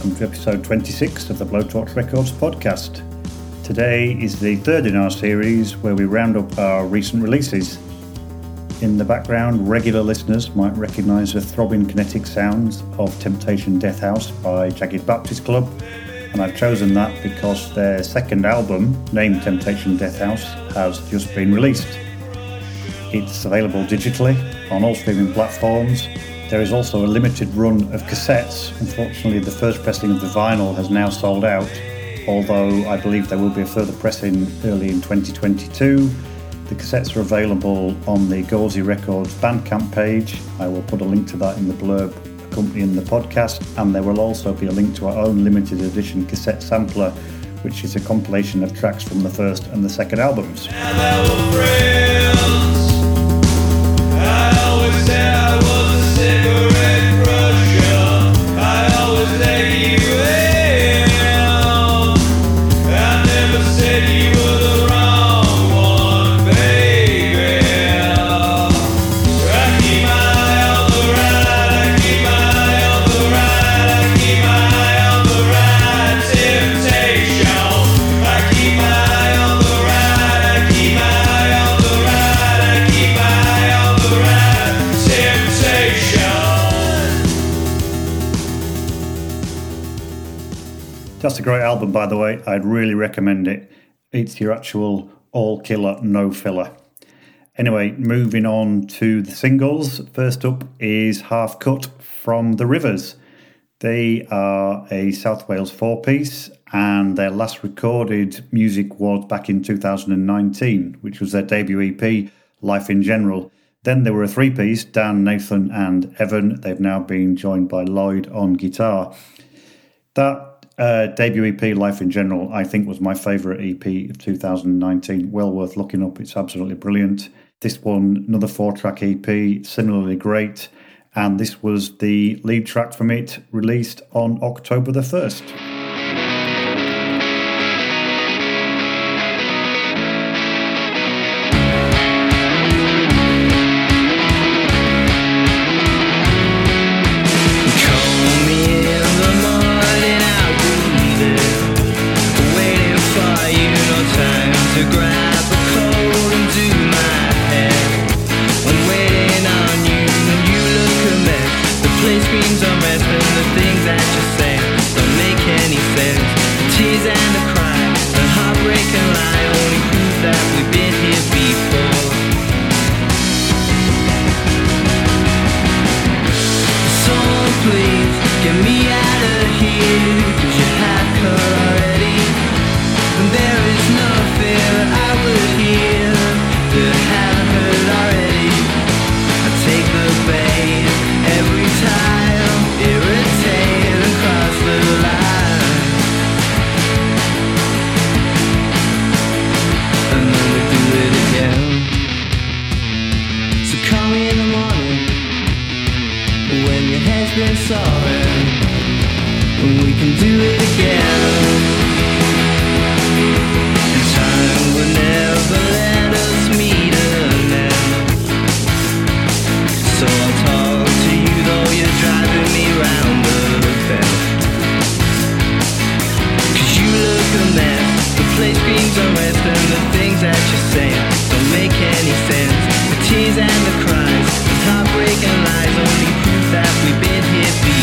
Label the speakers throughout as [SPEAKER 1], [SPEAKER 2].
[SPEAKER 1] to episode 26 of the Blowtorch Records podcast. Today is the third in our series where we round up our recent releases. In the background, regular listeners might recognise the throbbing kinetic sounds of Temptation Death House by Jagged Baptist Club, and I've chosen that because their second album, named Temptation Death House, has just been released. It's available digitally on all streaming platforms there is also a limited run of cassettes. Unfortunately, the first pressing of the vinyl has now sold out, although I believe there will be a further pressing early in 2022. The cassettes are available on the Gauzy Records Bandcamp page. I will put a link to that in the blurb accompanying the podcast, and there will also be a link to our own limited edition cassette sampler, which is a compilation of tracks from the first and the second albums. By the way. I'd really recommend it. It's your actual all killer, no filler. Anyway, moving on to the singles. First up is Half Cut from The Rivers. They are a South Wales four piece, and their last recorded music was back in 2019, which was their debut EP, Life in General. Then they were a three piece, Dan, Nathan, and Evan. They've now been joined by Lloyd on guitar. That uh, debut EP, Life in General, I think was my favourite EP of 2019. Well worth looking up. It's absolutely brilliant. This one, another four track EP, similarly great. And this was the lead track from it, released on October the 1st. there. The place screams on red, and the things that you're saying don't make any sense. The tears and the cries, the heartbreak and lies only prove that we've been here before.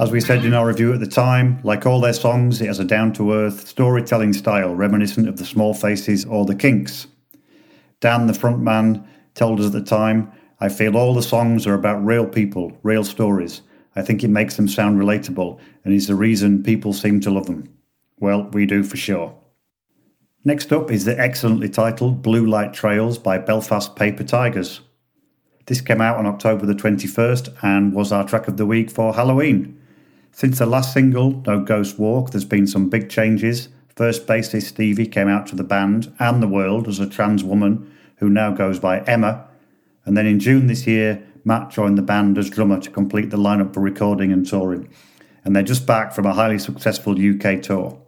[SPEAKER 2] As we said in our review at the time, like all their songs, it has a down to earth storytelling style reminiscent of the Small Faces or the Kinks. Dan, the frontman, told us at the time, I feel all the songs are about real people, real stories. I think it makes them sound relatable and is the reason people seem to love them. Well, we do for sure. Next up is the excellently titled Blue Light Trails by Belfast Paper Tigers. This came out on October the 21st and was our track of the week for Halloween. Since the last single, No Ghost Walk, there's been some big changes. First bassist Stevie came out to the band and the world as a trans woman who now goes by Emma. And then in June this year, Matt joined the band as drummer to complete the lineup for recording and touring. And they're just back from a highly successful UK tour.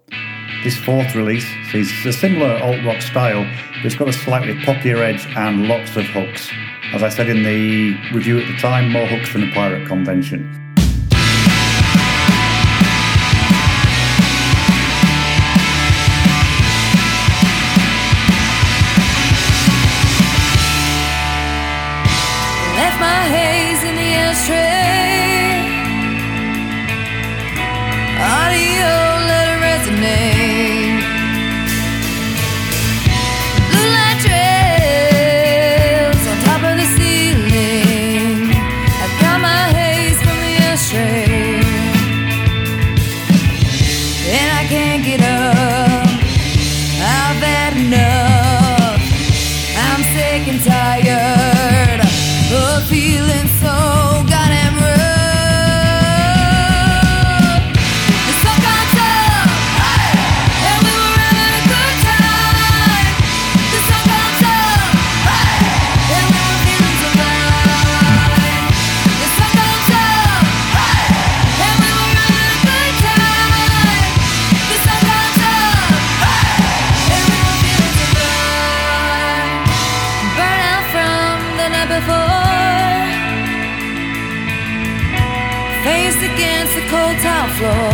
[SPEAKER 2] This fourth release sees a similar alt rock style, but it's got a slightly poppier edge and lots of hooks. As I said in the review at the time, more hooks than a pirate convention. tile floor.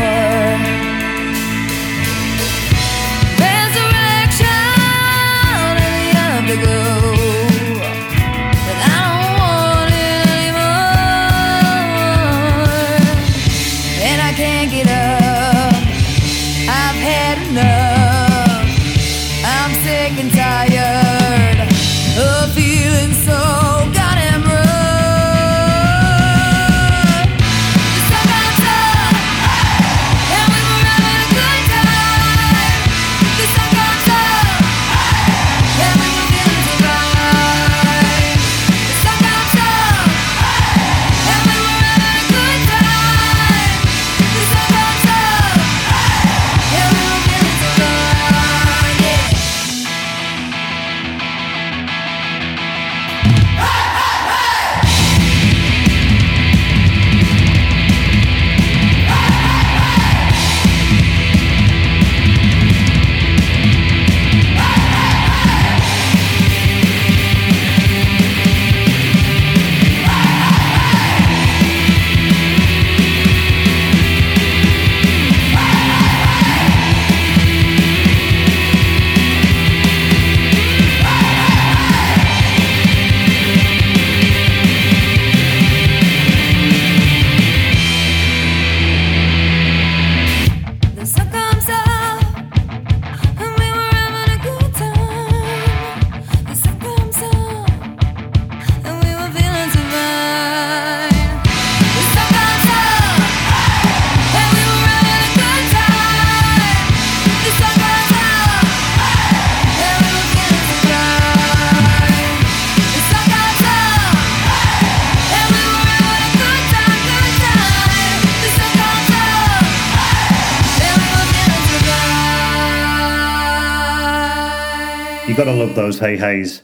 [SPEAKER 2] Gotta love those hey heys.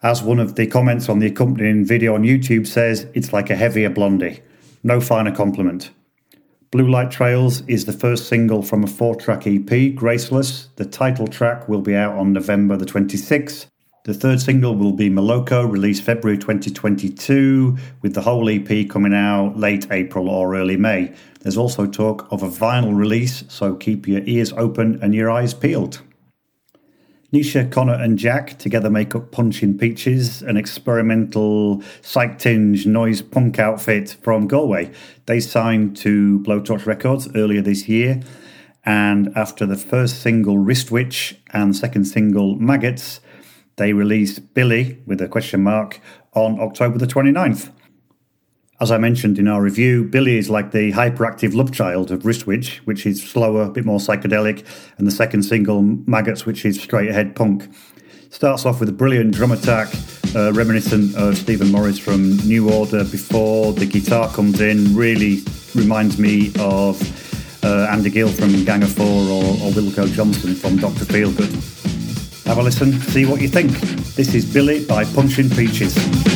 [SPEAKER 2] As one of the comments on the accompanying video on YouTube says, it's like a heavier blondie. No finer compliment. Blue Light Trails is the first single from a four track EP, Graceless. The title track will be out on November the 26th. The third single will be Moloko, released February 2022, with the whole EP coming out late April or early May. There's also talk of a vinyl release, so keep your ears open and your eyes peeled.
[SPEAKER 3] Nisha, Connor, and Jack together make up Punching Peaches, an experimental psych tinge noise punk outfit from Galway. They signed to Blowtorch Records earlier this year, and after the first single, Wristwitch, and second single, Maggots, they released Billy with a question mark on October the 29th. As I mentioned in our review, Billy is like the hyperactive love child of Wristwitch, which is slower, a bit more psychedelic, and the second single, Maggots, which is straight ahead punk. Starts off with a brilliant drum attack, uh, reminiscent of Stephen Morris from New Order before the guitar comes in. Really reminds me of uh, Andy Gill from Gang of Four or, or Wilko Johnson from Dr. Feelgood. Have a listen, see what you think. This is Billy by Punching Peaches.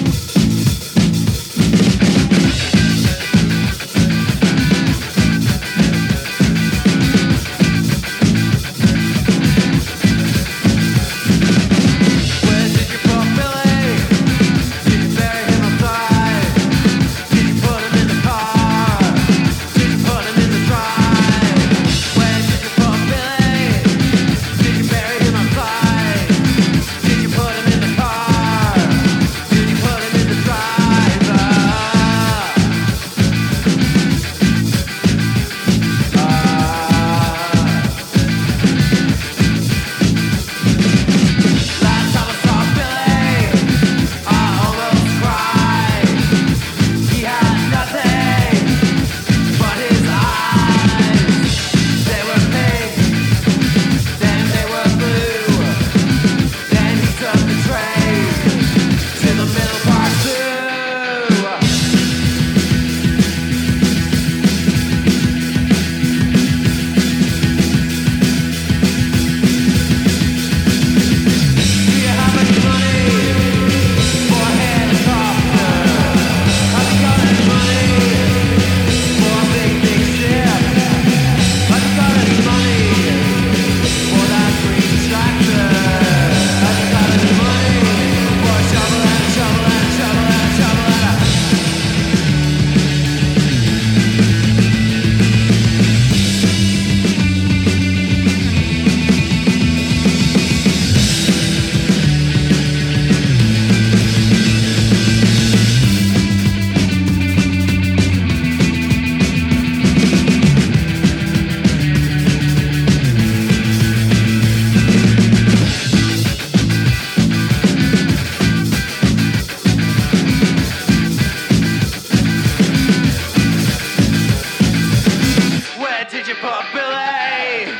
[SPEAKER 1] Billy,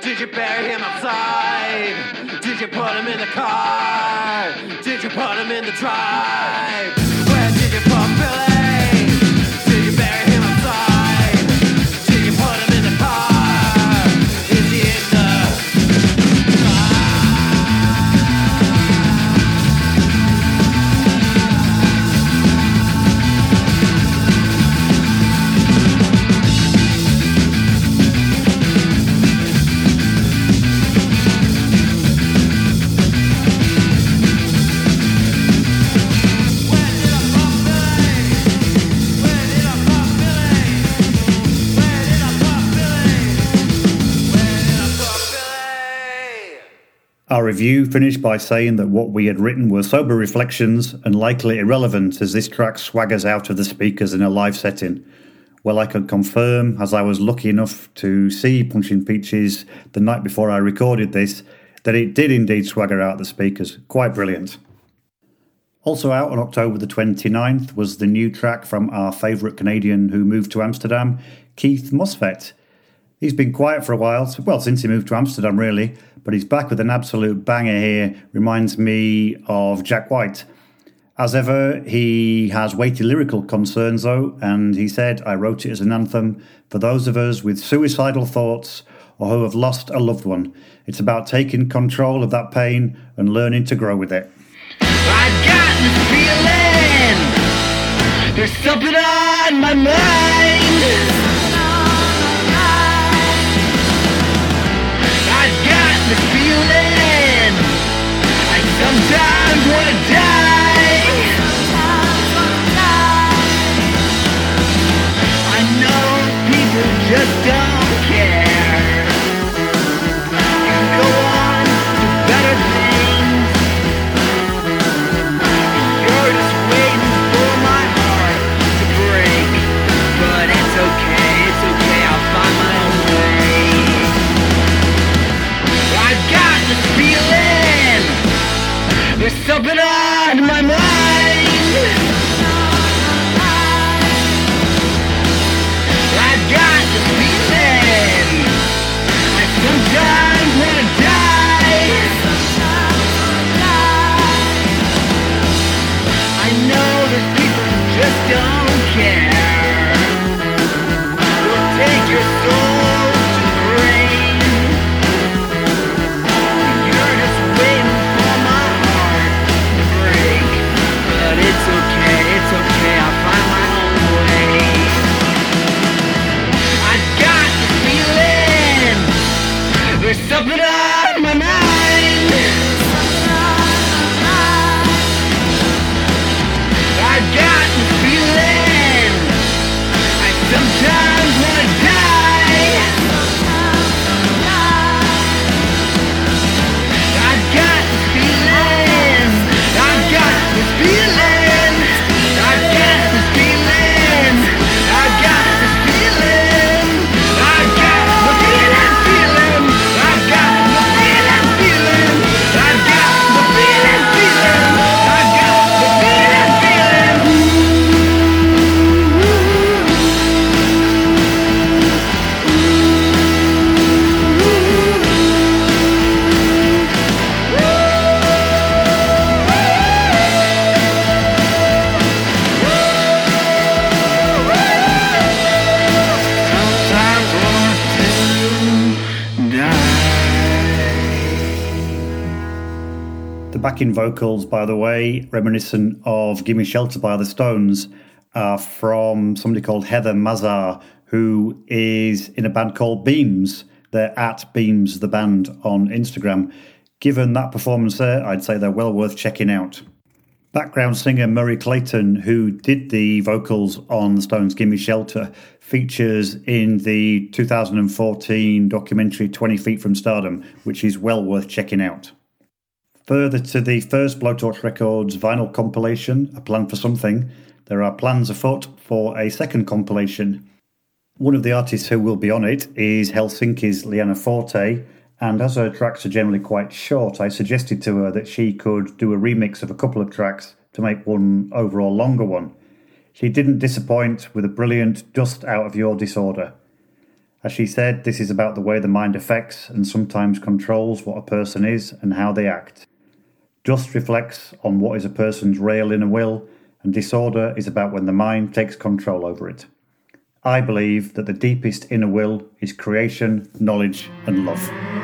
[SPEAKER 1] did you bury him outside? Did you put him in the car? Did you put him in the drive?
[SPEAKER 3] Our review finished by saying that what we had written were sober reflections and likely irrelevant as this track swaggers out of the speakers in a live setting. Well, I can confirm, as I was lucky enough to see Punching Peaches the night before I recorded this, that it did indeed swagger out the speakers. Quite brilliant. Also out on October the 29th was the new track from our favourite Canadian who moved to Amsterdam, Keith Musfet. He's been quiet for a while, well, since he moved to Amsterdam, really, but he's back with an absolute banger here. Reminds me of Jack White. As ever, he has weighty lyrical concerns, though, and he said, I wrote it as an anthem for those of us with suicidal thoughts or who have lost a loved one. It's about taking control of that pain and learning to grow with it.
[SPEAKER 4] I got feeling there's something on my mind. Die. I know people just don't
[SPEAKER 3] backing vocals, by the way, reminiscent of Gimme Shelter by the Stones, are from somebody called Heather Mazar, who is in a band called Beams. They're at Beams the band on Instagram. Given that performance there, I'd say they're well worth checking out. Background singer Merry Clayton, who did the vocals on the Stones' Gimme Shelter, features in the 2014 documentary 20 Feet from Stardom, which is well worth checking out. Further to the first Blowtorch Records vinyl compilation, A Plan for Something, there are plans afoot for a second compilation. One of the artists who will be on it is Helsinki's Liana Forte, and as her tracks are generally quite short, I suggested to her that she could do a remix of a couple of tracks to make one overall longer one. She didn't disappoint with a brilliant Dust Out of Your Disorder. As she said, this is about the way the mind affects and sometimes controls what a person is and how they act. Dust reflects on what is a person's real inner will, and disorder is about when the mind takes control over it. I believe that the deepest inner will is creation, knowledge, and love.